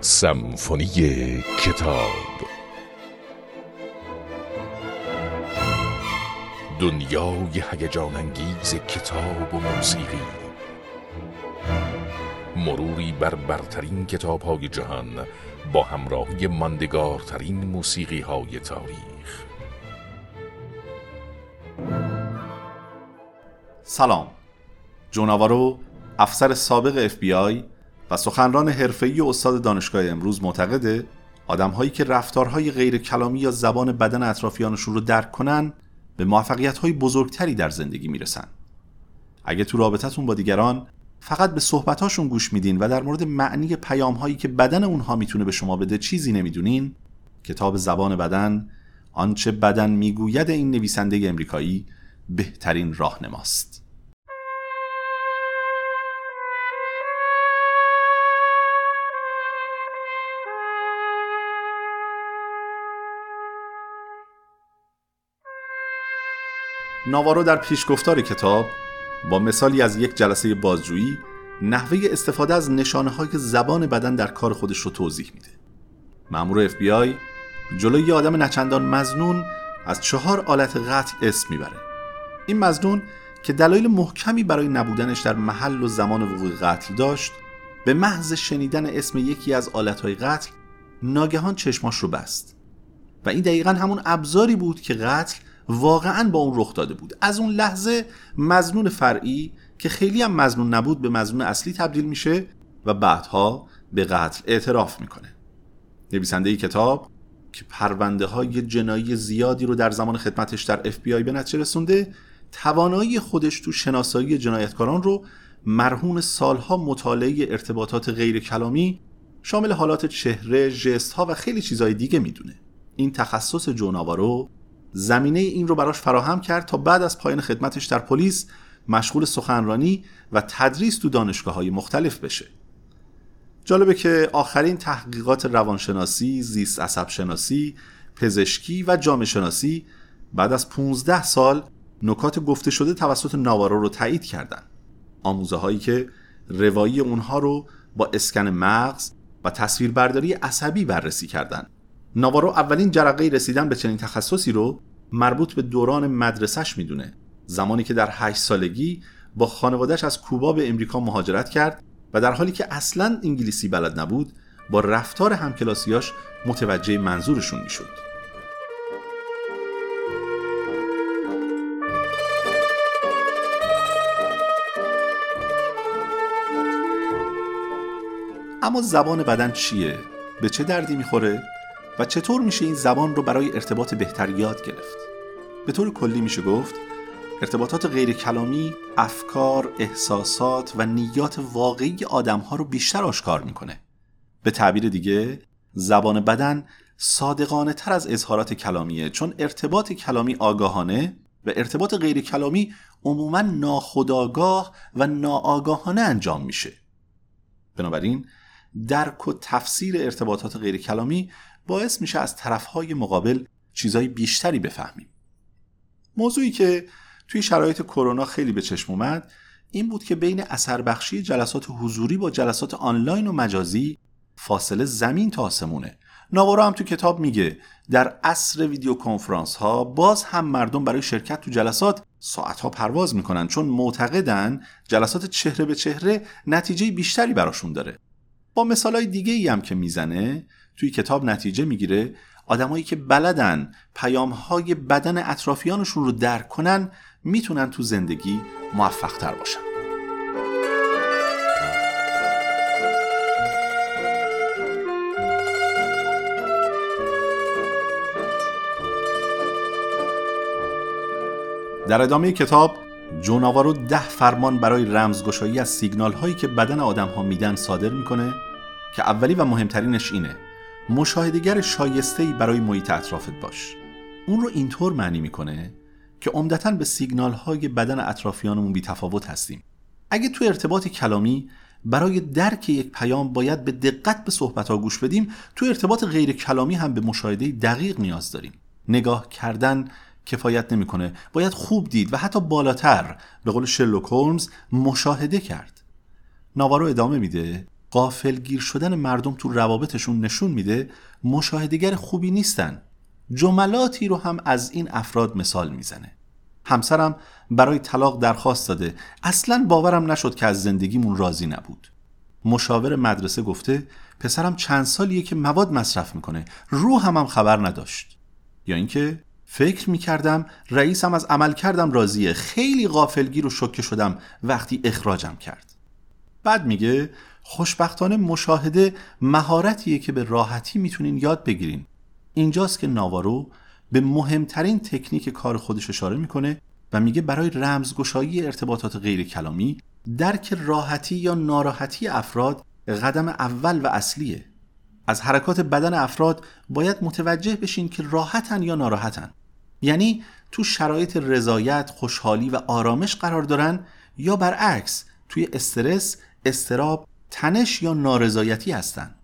سمفونی کتاب. دنیای هیجان انگیز کتاب و موسیقی. مروری بر برترین کتاب های جهان با همراهی ماندگارترین موسیقی های تاریخ. سلام. جوناوارو افسر سابق FBI و سخنران حرفه‌ای استاد دانشگاه امروز معتقده آدمهایی که رفتارهای غیر کلامی یا زبان بدن اطرافیانشون رو درک کنن به موفقیت‌های بزرگتری در زندگی می‌رسن. اگه تو رابطتون با دیگران فقط به صحبتاشون گوش میدین و در مورد معنی پیامهایی که بدن اونها می‌تونه به شما بده چیزی نمی‌دونین کتاب زبان بدن آنچه بدن می‌گوید این نویسنده امریکایی بهترین راهنماست. ناوارو در پیشگفتار کتاب با مثالی از یک جلسه بازجویی نحوه استفاده از نشانه های زبان بدن در کار خودش رو توضیح میده. مأمور FBI جلوی یه آدم نچندان مزنون از چهار آلت قتل اسم می‌بره. این مزنون که دلایل محکمی برای نبودنش در محل و زمان وقوع قتل داشت به محض شنیدن اسم یکی از آلتهای قتل ناگهان چشماش رو بست و این دقیقا همون ابزاری بود که قتل واقعا با اون رخ داده بود. از اون لحظه مزنون فرعی که خیلی هم مزنون نبود به مزنون اصلی تبدیل میشه و بعدها به قتل اعتراف می‌کنه. نویسنده کتاب که پرونده های جنایی زیادی رو در زمان خدمتش در اف بی آی به نتیجه رسونده توانایی خودش تو شناسایی جنایتکاران رو مرهون سالها مطالعه ارتباطات غیر کلامی شامل حالات چهره، ژست ها و خیلی چیزهای دیگه می‌دونه. این تخصص جوناوارو زمینه این رو براش فراهم کرد تا بعد از پایان خدمتش در پلیس مشغول سخنرانی و تدریس تو دانشگاه های مختلف بشه جالبه که آخرین تحقیقات روانشناسی، زیست عصب شناسی، پزشکی و جامعه شناسی بعد از 15 سال نکات گفته شده توسط ناوارو رو تایید کردن آموزه هایی که روایی اونها رو با اسکن مغز و تصویربرداری عصبی بررسی کردند. ناوارو اولین جرقه رسیدن به چنین تخصصی رو مربوط به دوران مدرسهش می‌دونه زمانی که در هشت سالگی با خانوادهش از کوبا به امریکا مهاجرت کرد و در حالی که اصلا انگلیسی بلد نبود با رفتار همکلاسیاش متوجه منظورشون می‌شد اما زبان بدن چیه؟ به چه دردی می‌خوره؟ و چطور میشه این زبان رو برای ارتباط بهتر یاد گرفت؟ به طور کلی میشه گفت ارتباطات غیر کلامی افکار، احساسات و نیات واقعی آدمها رو بیشتر آشکار می‌کنه. به تعبیر دیگه زبان بدن صادقانه تر از اظهارات کلامیه چون ارتباط کلامی آگاهانه و ارتباط غیر کلامی عموما ناخودآگاه و ناآگاهانه انجام میشه. بنابراین درک و تفسیر ارتباطات غیر کلامی باعث میشه از طرفهای مقابل چیزای بیشتری بفهمیم. موضوعی که توی شرایط کرونا خیلی به چشم اومد این بود که بین اثر بخشی جلسات حضوری با جلسات آنلاین و مجازی فاصله زمین تا آسمونه. ناوارو هم تو کتاب میگه در عصر ویدیو کنفرانس ها باز هم مردم برای شرکت تو جلسات ساعت ها پرواز می‌کنن چون معتقدن جلسات چهره به چهره نتیجه بیشتری براشون داره. با مثال های دیگه ای هم که می‌زنه توی کتاب نتیجه می‌گیره آدمایی که بلدن پیام های بدن اطرافیانشون رو درک کنن می‌تونن تو زندگی موفق تر باشن. در ادامه کتاب جوناوارو ده فرمان برای رمزگشایی از سیگنال هایی که بدن آدم ها میدن صادر می‌کنه. که اولی و مهمترینش اینه مشاهدگر شایسته‌ای برای محیط اطرافت باش. اون رو اینطور معنی می‌کنه که عمدتا به سیگنال های بدن اطرافیانمون بی تفاوت هستیم. اگه تو ارتباط کلامی برای درک یک پیام باید به دقت به صحبت ها گوش بدیم تو ارتباط غیر کلامی هم به مشاهده دقیق نیاز داریم. نگاه کردن کفایت نمی‌کنه. باید خوب دید و حتی بالاتر به قول شرلوک هولمز مشاهده کرد. ناوارو ادامه میده. قافلگیر شدن مردم تو روابطشون نشون میده مشاهدگر خوبی نیستن. جملاتی رو هم از این افراد مثال می‌زنه. همسرم برای طلاق درخواست داده. اصلا باورم نشد که از زندگیمون راضی نبود. مشاور مدرسه گفته پسرم چند سالیه که مواد مصرف می‌کنه. رو هم, هم خبر نداشت. یا اینکه فکر می‌کردم رئیسم از عمل کردم راضیه. خیلی غافلگیر و شکه شدم وقتی اخراجم کرد. بعد میگه خوشبختانه مشاهده مهارتیه که به راحتی می‌تونین یاد بگیرین. اینجاست که ناوارو به مهمترین تکنیک کار خودش اشاره می‌کنه و میگه برای رمزگشایی ارتباطات غیر کلامی درک راحتی یا ناراحتی افراد قدم اول و اصلیه. از حرکات بدن افراد باید متوجه بشین که راحتن یا ناراحتن. یعنی تو شرایط رضایت، خوشحالی و آرامش قرار دارن یا برعکس توی استرس، استراب، تنش یا نارضایتی هستن.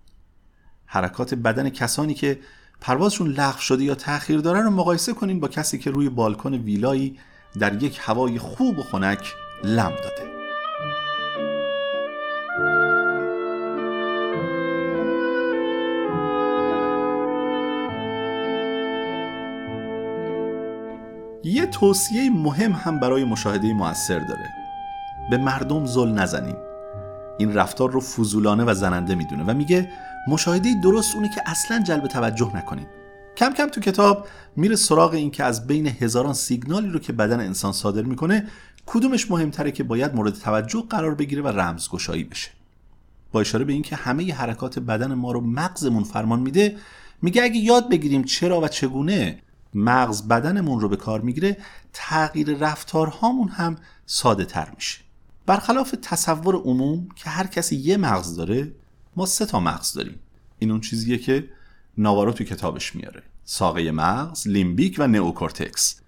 حرکات بدن کسانی که پروازشون لغو شده یا تأخیر داره رو مقایسه کنین با کسی که روی بالکن ویلایی در یک هوای خوب و خنک لم داده. یه توصیه مهم هم برای مشاهده موثر داره. به مردم زل نزنین این رفتار رو فضولانه و زننده می‌دونه و میگه مشاهده درست اونه که اصلا جلب توجه نکنین کم کم تو کتاب میره سراغ این که از بین هزاران سیگنالی رو که بدن انسان صادر می‌کنه کدومش مهمتره که باید مورد توجه قرار بگیره و رمزگشایی بشه. با اشاره به اینکه همه ی حرکات بدن ما رو مغزمون فرمان میده میگه اگه یاد بگیریم چرا و چگونه مغز بدنمون رو به کار می‌گیره تغییر رفتارهامون هم ساده تر میشه. برخلاف تصور عموم که هر کسی یه مغز داره ما سه تا مغز داریم. این اون چیزیه که ناوارو تو کتابش میاره. ساقه مغز، لیمبیک و نئوکورتکس.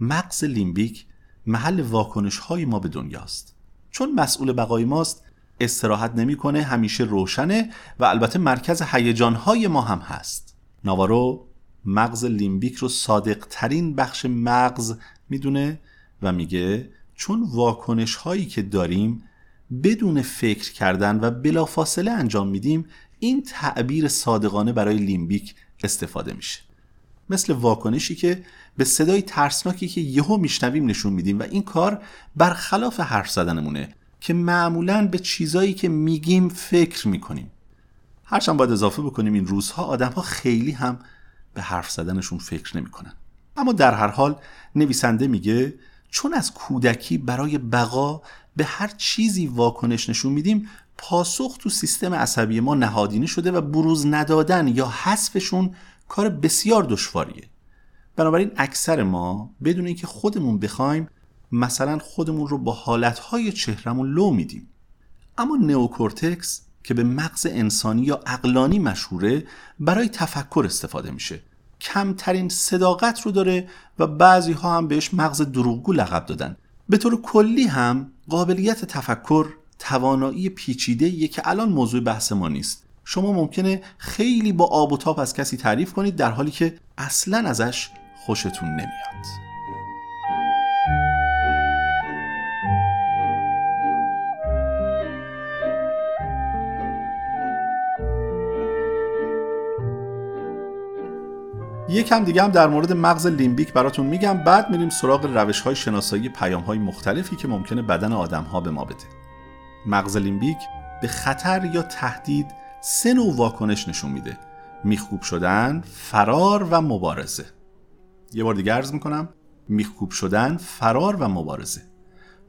مغز لیمبیک محل واکنش های ما به دنیاست. چون مسئول بقای ماست استراحت نمی‌کنه همیشه روشنه و البته مرکز هیجان های ما هم هست. ناوارو مغز لیمبیک رو صادق ترین بخش مغز می‌دونه و میگه چون واکنش هایی که داریم بدون فکر کردن و بلافاصله انجام میدیم این تعبیر صادقانه برای لیمبیک استفاده میشه. مثل واکنشی که به صدای ترسناکی که یهو میشنویم نشون میدیم و این کار برخلاف حرف زدنمونه که معمولا به چیزایی که میگیم فکر می‌کنیم. هرچند باید اضافه بکنیم این روزها آدمها خیلی هم به حرف زدنشون فکر نمی‌کنن. اما در هر حال نویسنده میگه چون از کودکی برای بقا به هر چیزی واکنش نشون میدیم پاسخ تو سیستم عصبی ما نهادینه شده و بروز ندادن یا حذفشون کار بسیار دشواریه. بنابراین اکثر ما بدون اینکه خودمون بخوایم مثلا خودمون رو با حالتهای چهرمون لو میدیم. اما نئوکورتکس که به مغز انسانی یا اقلانی مشهوره برای تفکر استفاده میشه. کمترین صداقت رو داره و بعضی ها هم بهش مغز دروغگو لقب دادن. به طور کلی هم قابلیت تفکر توانایی پیچیده که الان موضوع بحث ما نیست. شما ممکنه خیلی با آب و تاب از کسی تعریف کنید در حالی که اصلا ازش خوشتون نمیاد. یکم دیگه هم در مورد مغز لیمبیک براتون میگم. بعد میریم سراغ روش های شناسایی پیام های مختلفی که ممکنه بدن آدم ها به ما بده. مغز لیمبیک به خطر یا تهدید سه نوع واکنش نشون میده. میخکوب شدن، فرار و مبارزه. یه بار دیگه عرض می‌کنم میخکوب شدن، فرار و مبارزه.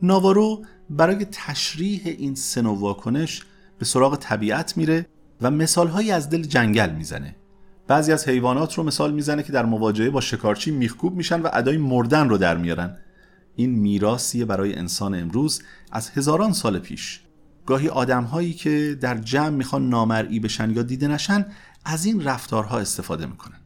ناوارو برای تشریح این سه نوع واکنش به سراغ طبیعت میره و مثالهایی از دل جنگل می‌زنه. بعضی از حیوانات رو مثال می‌زنه که در مواجهه با شکارچی میخکوب میشن و ادای مردن رو در میارن. این میراثیه برای انسان امروز از هزاران سال پیش. گاهی آدمهایی که در جمع می‌خوان نامرئی بشن یا دیده نشن از این رفتارها استفاده می‌کنن.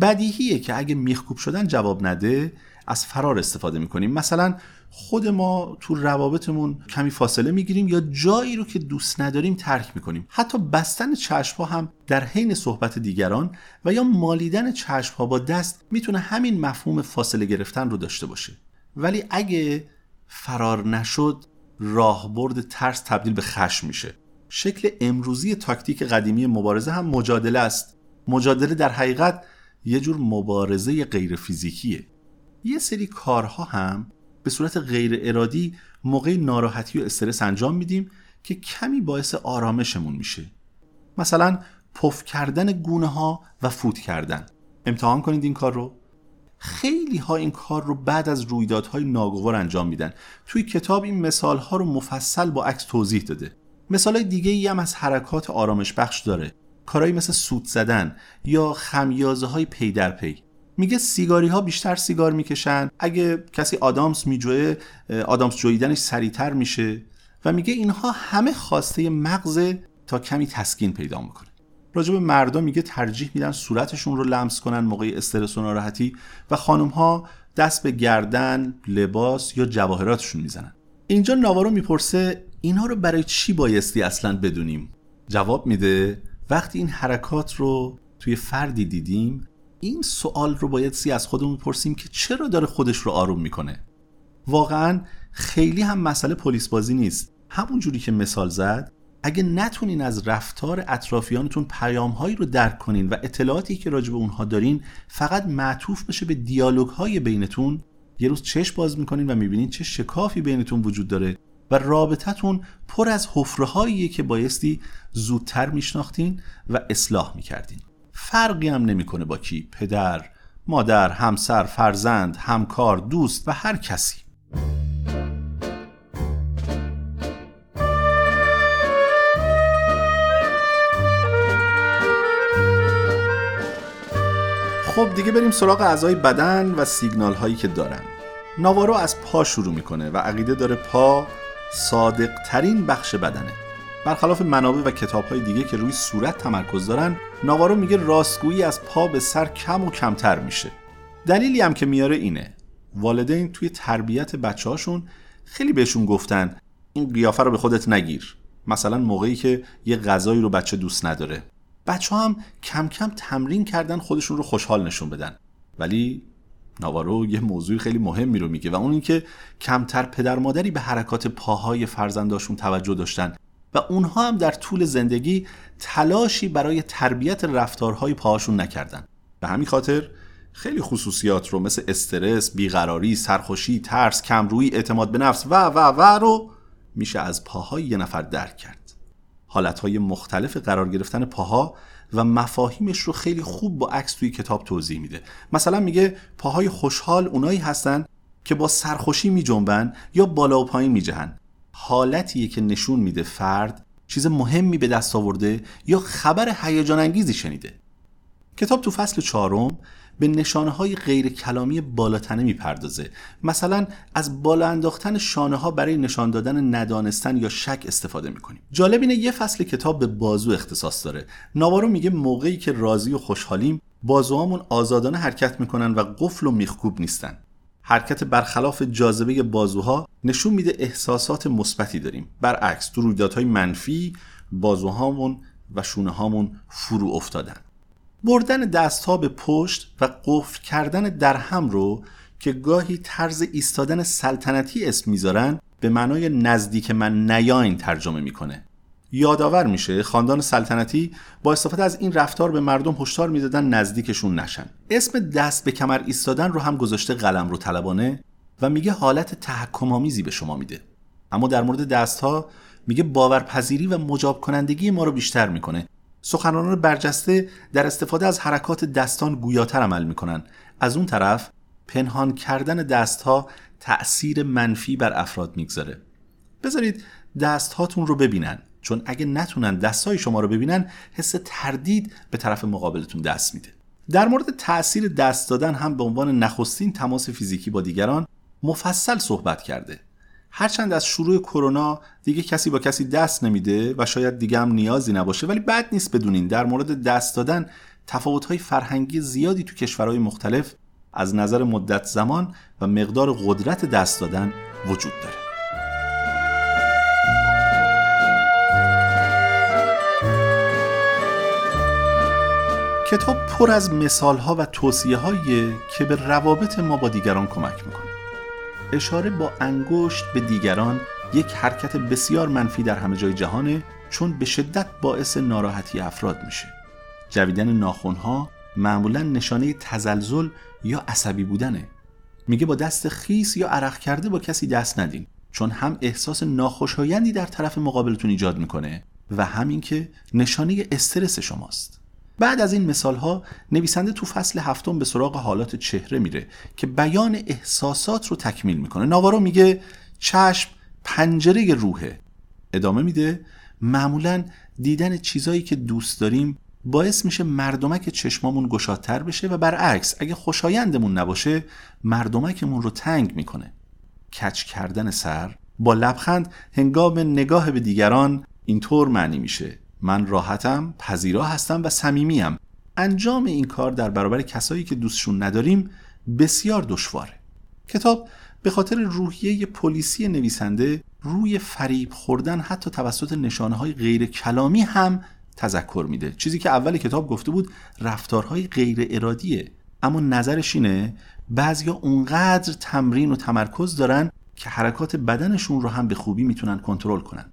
بدیهیه که اگه میخکوب شدن جواب نده از فرار استفاده می‌کنیم. مثلا خود ما تو روابطمون کمی فاصله می‌گیریم یا جایی رو که دوست نداریم ترک می‌کنیم. حتی بستن چشم هم در حین صحبت دیگران و یا مالیدن چشم ها با دست می‌تونه همین مفهوم فاصله گرفتن رو داشته باشه. ولی اگه فرار نشد راهبرد ترس تبدیل به خشم میشه. شکل امروزی تاکتیک قدیمی مبارزه هم مجادله است. مجادله در حقیقت یه جور مبارزه غیر فیزیکیه. یه سری کارها هم به صورت غیر ارادی موقع ناراحتی و استرس انجام میدیم که کمی باعث آرامشمون میشه. مثلا پف کردن گونه ها و فوت کردن. امتحان کنید این کار رو. خیلی ها این کار رو بعد از رویدادهای ناگوار انجام میدن. توی کتاب این مثال ها رو مفصل با عکس توضیح داده. مثال دیگه ای هم از حرکات آرامش بخش داره. کارهایی مثل سوت زدن یا خمیازه های پی در پی. میگه سیگاری ها بیشتر سیگار می‌کشن. اگه کسی آدامس میجوه آدامس جویدنش سریعتر میشه و میگه اینها همه خواسته مغز تا کمی تسکین پیدا می‌کنه راجب مردم میگه ترجیح میدن صورتشون رو لمس کنن موقع استرس و ناراحتی و خانم ها دست به گردن، لباس یا جواهراتشون می‌زنن. اینجا ناوارو می‌پرسه اینها رو برای چی بایستی اصلا بدونیم؟ جواب میده وقتی این حرکات رو توی فردی دیدیم این سوال رو باید سی از خودمون بپرسیم که چرا داره خودش رو آروم می‌کنه. واقعا خیلی هم مسئله پلیس بازی نیست. همون جوری که مثال زد اگه نتونین از رفتار اطرافیانتون پیامهایی رو درک کنین و اطلاعاتی که راجع به اونها دارین فقط معطوف بشه به دیالوگ های بینتون. یه روز چشم باز می‌کنین و می‌بینین چه شکافی بینتون وجود داره و رابطتون پر از حفره که بایستی زودتر میشناختین و اصلاح می‌کردین. فرقی هم نمی‌کنه با کی پدر مادر همسر فرزند همکار دوست و هر کسی. خب دیگه بریم سراغ اعضای بدن و سیگنال هایی که دارن. ناوارو از پا شروع می‌کنه و عقیده داره پا صادق ترین بخش بدنه. برخلاف منابع و کتاب های دیگه که روی صورت تمرکز دارن ناوارو میگه راستگویی از پا به سر کم و کمتر میشه. دلیلی هم که میاره اینه. والدین توی تربیت بچه هاشون خیلی بهشون گفتن این قیافه رو به خودت نگیر. مثلا موقعی که یه غذایی رو بچه دوست نداره. بچه هم کم کم تمرین کردن خودشون رو خوشحال نشون بدن. ولی ناوارو یه موضوع خیلی مهمی رو میگه و اون اینکه کمتر پدر مادری به حرکات پاهای فرزنداشون توجه داشتن. و اونها هم در طول زندگی تلاشی برای تربیت رفتارهای پاهاشون نکردن. به همین خاطر خیلی خصوصیات رو مثل استرس، بیقراری، سرخوشی، ترس، کمرویی، اعتماد به نفس و و و رو میشه از پاهای یه نفر درک کرد. حالتهای مختلف قرار گرفتن پاها و مفاهیمش رو خیلی خوب با عکس توی کتاب توضیح میده. مثلا میگه پاهای خوشحال اونایی هستن که با سرخوشی میجنبن یا بالا و پایین میجهن. حالتیه که نشون میده فرد چیز مهمی به دست آورده یا خبر هیجان انگیزی شنیده. کتاب تو فصل چهارم به نشانه های غیر کلامی بالاتنه می‌پردازه. مثلا از بالا انداختن شانه ها برای نشان دادن ندانستن یا شک استفاده می‌کنیم. جالب اینه یه فصل کتاب به بازو اختصاص داره. ناوارو میگه موقعی که راضی و خوشحالیم بازوهامون آزادانه حرکت می‌کنن و قفل و میخکوب نیستن. حرکت برخلاف جاذبه بازوها نشون میده احساسات مثبتی داریم. برعکس تو رویدادهای منفی بازوهامون و شونه هامون فرو افتادن. بردن دستها به پشت و قفل کردن در هم رو که گاهی طرز ایستادن سلطنتی اسم می‌ذارن به معنای نزدیک من نیاین ترجمه می‌کنه. یادآور میشه خاندان سلطنتی با استفاده از این رفتار به مردم هشدار می‌دادن نزدیکشون نشن. اسم دست به کمر ایستادن رو هم گذاشته قلم رو طلبانه و میگه حالت تحکم آمیزی به شما میده. اما در مورد دستها میگه باورپذیری و مجاب کنندگی ما رو بیشتر می‌کنه. سخنرانان برجسته در استفاده از حرکات دستان گویاتر عمل می‌کنن. از اون طرف پنهان کردن دستها تأثیر منفی بر افراد می‌گذاره. بذارید دستهاتون رو ببینن. چون اگه نتونن دستهای شما رو ببینن حس تردید به طرف مقابلتون دست میده. در مورد تاثیر دست دادن هم به عنوان نخستین تماس فیزیکی با دیگران مفصل صحبت کرده. هرچند از شروع کرونا دیگه کسی با کسی دست نمیده و شاید دیگه هم نیازی نباشه ولی بد نیست بدونین در مورد دست دادن تفاوت‌های فرهنگی زیادی تو کشورهای مختلف از نظر مدت زمان و مقدار قدرت دست دادن وجود داره. کتاب پر از مثال ها و توصیه که به روابط ما با دیگران کمک می‌کنه. اشاره با انگشت به دیگران یک حرکت بسیار منفی در همه جای جهانه چون به شدت باعث ناراحتی افراد میشه. جویدن ناخونها معمولا نشانه تزلزل یا عصبی بودنه. میگه با دست خیس یا عرق کرده با کسی دست ندین چون هم احساس ناخوشایندی در طرف مقابلتون ایجاد می‌کنه و همین که نشانه استرس شماست. بعد از این مثال ها نویسنده تو فصل هفتم به سراغ حالات چهره میره که بیان احساسات رو تکمیل می‌کنه. ناوارو میگه چشم پنجره روحه. ادامه میده معمولا دیدن چیزایی که دوست داریم باعث میشه مردمک چشمامون گشادتر بشه و برعکس اگه خوشایندمون نباشه مردمکمون رو تنگ می‌کنه. کچ کردن سر با لبخند هنگام نگاه به دیگران اینطور معنی میشه. من راحتم پذیرا هستم و صمیمیم. انجام این کار در برابر کسایی که دوستشون نداریم بسیار دشواره. کتاب به خاطر روحیه پلیسی نویسنده روی فریب خوردن حتی توسط نشانه های غیر کلامی هم تذکر میده. چیزی که اول کتاب گفته بود رفتارهای غیر ارادیه اما نظرش اینه بعضیا اونقدر تمرین و تمرکز دارن که حرکات بدنشون رو هم به خوبی می‌تونن کنترل کنن.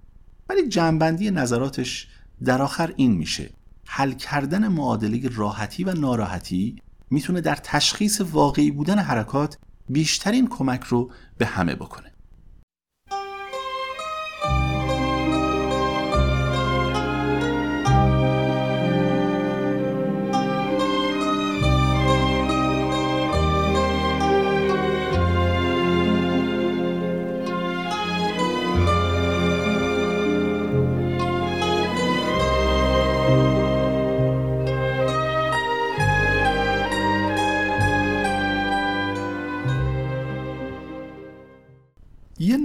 ولی جنبندی نظراتش در آخر این میشه. حل کردن معادله راحتی و ناراحتی می‌تونه در تشخیص واقعی بودن حرکات بیشترین کمک رو به همه بکنه.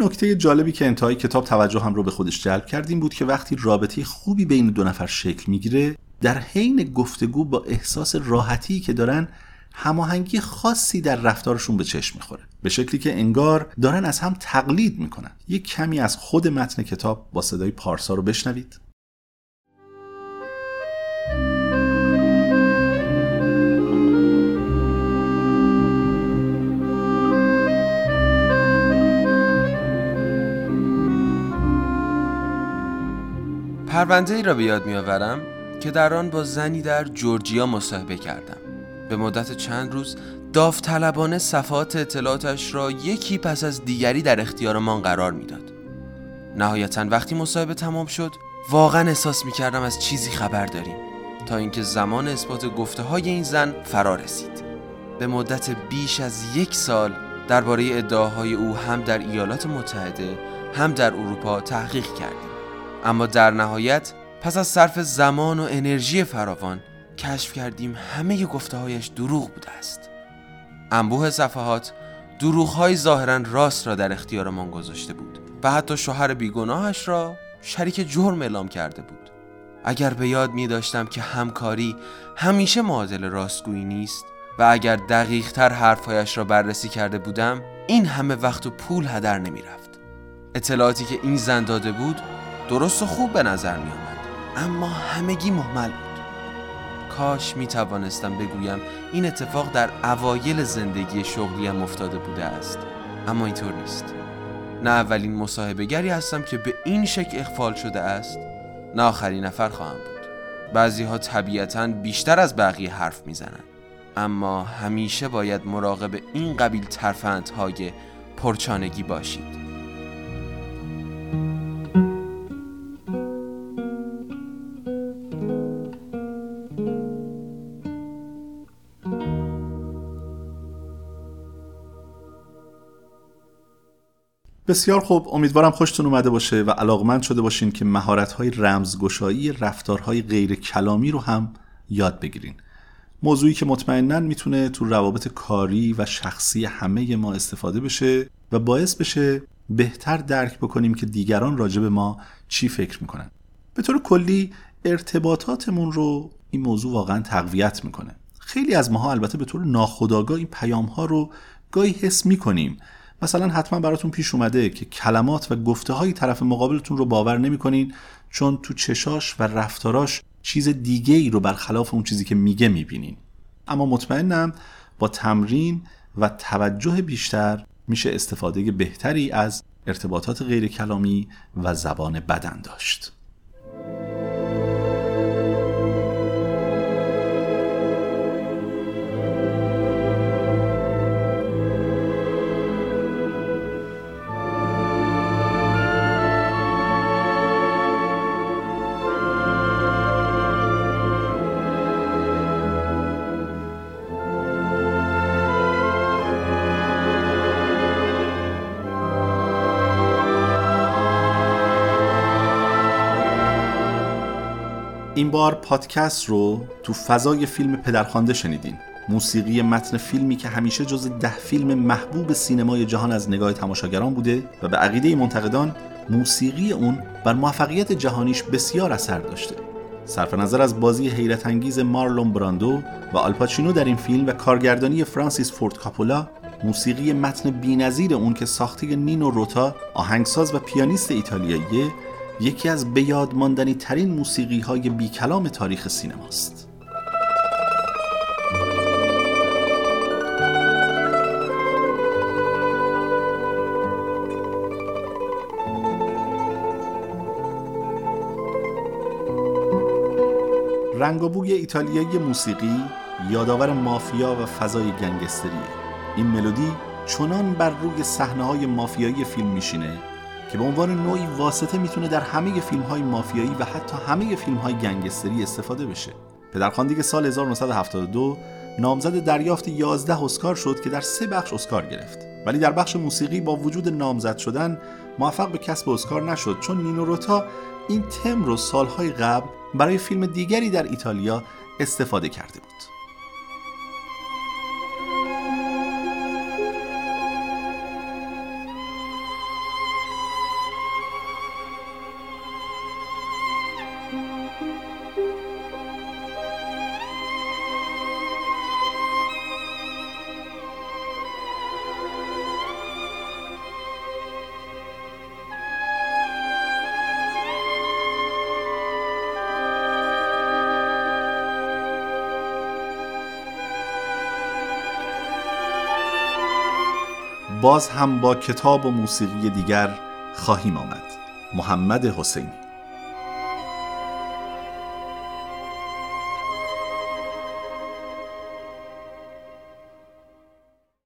نکته جالبی که انتهای کتاب توجه هم رو به خودش جلب کردیم بود که وقتی رابطه خوبی بین دو نفر شکل می‌گیره در حین گفتگو با احساس راحتی که دارن هماهنگی خاصی در رفتارشون به چشم می‌خوره. به شکلی که انگار دارن از هم تقلید می‌کنن. یک کمی از خود متن کتاب با صدای پارسا رو بشنوید. پرونده ای را به یاد میآورم که در آن با زنی در جورجیا مصاحبه کردم. به مدت چند روز داوطلبانه صفحات اطلاعاتش را یکی پس از دیگری در اختیارمان قرار می‌داد. نهایتا وقتی مصاحبه تمام شد واقعا احساس می کردم از چیزی خبر داریم تا اینکه زمان اثبات گفته های این زن فرا رسید. به مدت بیش از یک سال درباره ادعاهای او هم در ایالات متحده هم در اروپا تحقیق کردیم. اما در نهایت پس از صرف زمان و انرژی فراوان کشف کردیم همه گفته هایش دروغ بوده است. انبوه صفحات دروغ های ظاهرا راست را در اختیارمان گذاشته بود و حتی شوهر بیگناهش را شریک جرم اعلام کرده بود. اگر به یاد می داشتم که همکاری همیشه معادل راستگویی نیست و اگر دقیق تر حرفهایش را بررسی کرده بودم این همه وقت و پول هدر نمی رفت اطلاعاتی که این زن داده بود درست و خوب به نظر می آمد. اما همگی محمل بود. کاش می توانستم بگویم این اتفاق در اوایل زندگی شغلیم افتاده بوده است. اما اینطور نیست. نه اولین مصاحبهگری هستم که به این شکل اخفال شده است نه آخرین نفر خواهم بود. بعضی ها طبیعتا بیشتر از بقیه حرف می‌زنند اما همیشه باید مراقب این قبیل ترفندهای پرچانگی باشید. بسیار خوب امیدوارم خوشتون اومده باشه و علاقمند شده باشین که مهارت‌های رمزگشایی رفتارهای غیر کلامی رو هم یاد بگیرین. موضوعی که مطمئنا می‌تونه تو روابط کاری و شخصی همه ما استفاده بشه و باعث بشه بهتر درک بکنیم که دیگران راجع به ما چی فکر می‌کنن. به طور کلی ارتباطاتمون رو این موضوع واقعا تقویت می‌کنه. خیلی از ماها البته به طور ناخودآگاه این پیام ها رو گاهی حس می‌کنیم. مثلا حتما براتون پیش اومده که کلمات و گفته های طرف مقابلتون رو باور نمی‌کنین چون تو چشاش و رفتاراش چیز دیگه ای رو برخلاف اون چیزی که میگه می‌بینین. اما مطمئنم با تمرین و توجه بیشتر میشه استفاده بهتری از ارتباطات غیر کلامی و زبان بدن داشت. این بار پادکست رو تو فضای فیلم پدرخوانده شنیدین. موسیقی متن فیلمی که همیشه جز ده فیلم محبوب سینمای جهان از نگاه تماشاگران بوده و به عقیده منتقدان موسیقی اون بر موفقیت جهانیش بسیار اثر داشته. صرف نظر از بازی حیرت انگیز مارلون براندو و آلپاچینو در این فیلم و کارگردانی فرانسیس فورد کاپولا موسیقی متن بینظیر اون که ساخته نینو روتا آهنگساز و پیانیست ایتالیایی یکی از بیادماندنی ترین موسیقی های بی کلام تاریخ سینماست. رنگ و بوی ایتالیایی موسیقی یادآور مافیا و فضای گنگستریه. این ملودی چنان بر روی صحنه های مافیایی فیلم میشینه که به عنوان نوعی واسطه می‌تونه در همه فیلم های مافیایی و حتی همه فیلم های گنگستری استفاده بشه. پدرخواندی سال 1972 نامزد دریافت 11 اسکار شد که در سه بخش اسکار گرفت. ولی در بخش موسیقی با وجود نامزد شدن موفق به کسب اسکار نشد چون نینو روتا این تم رو سالهای قبل برای فیلم دیگری در ایتالیا استفاده کرده بود. باز هم با کتاب و موسیقی دیگر خواهیم آمد. محمد حسینی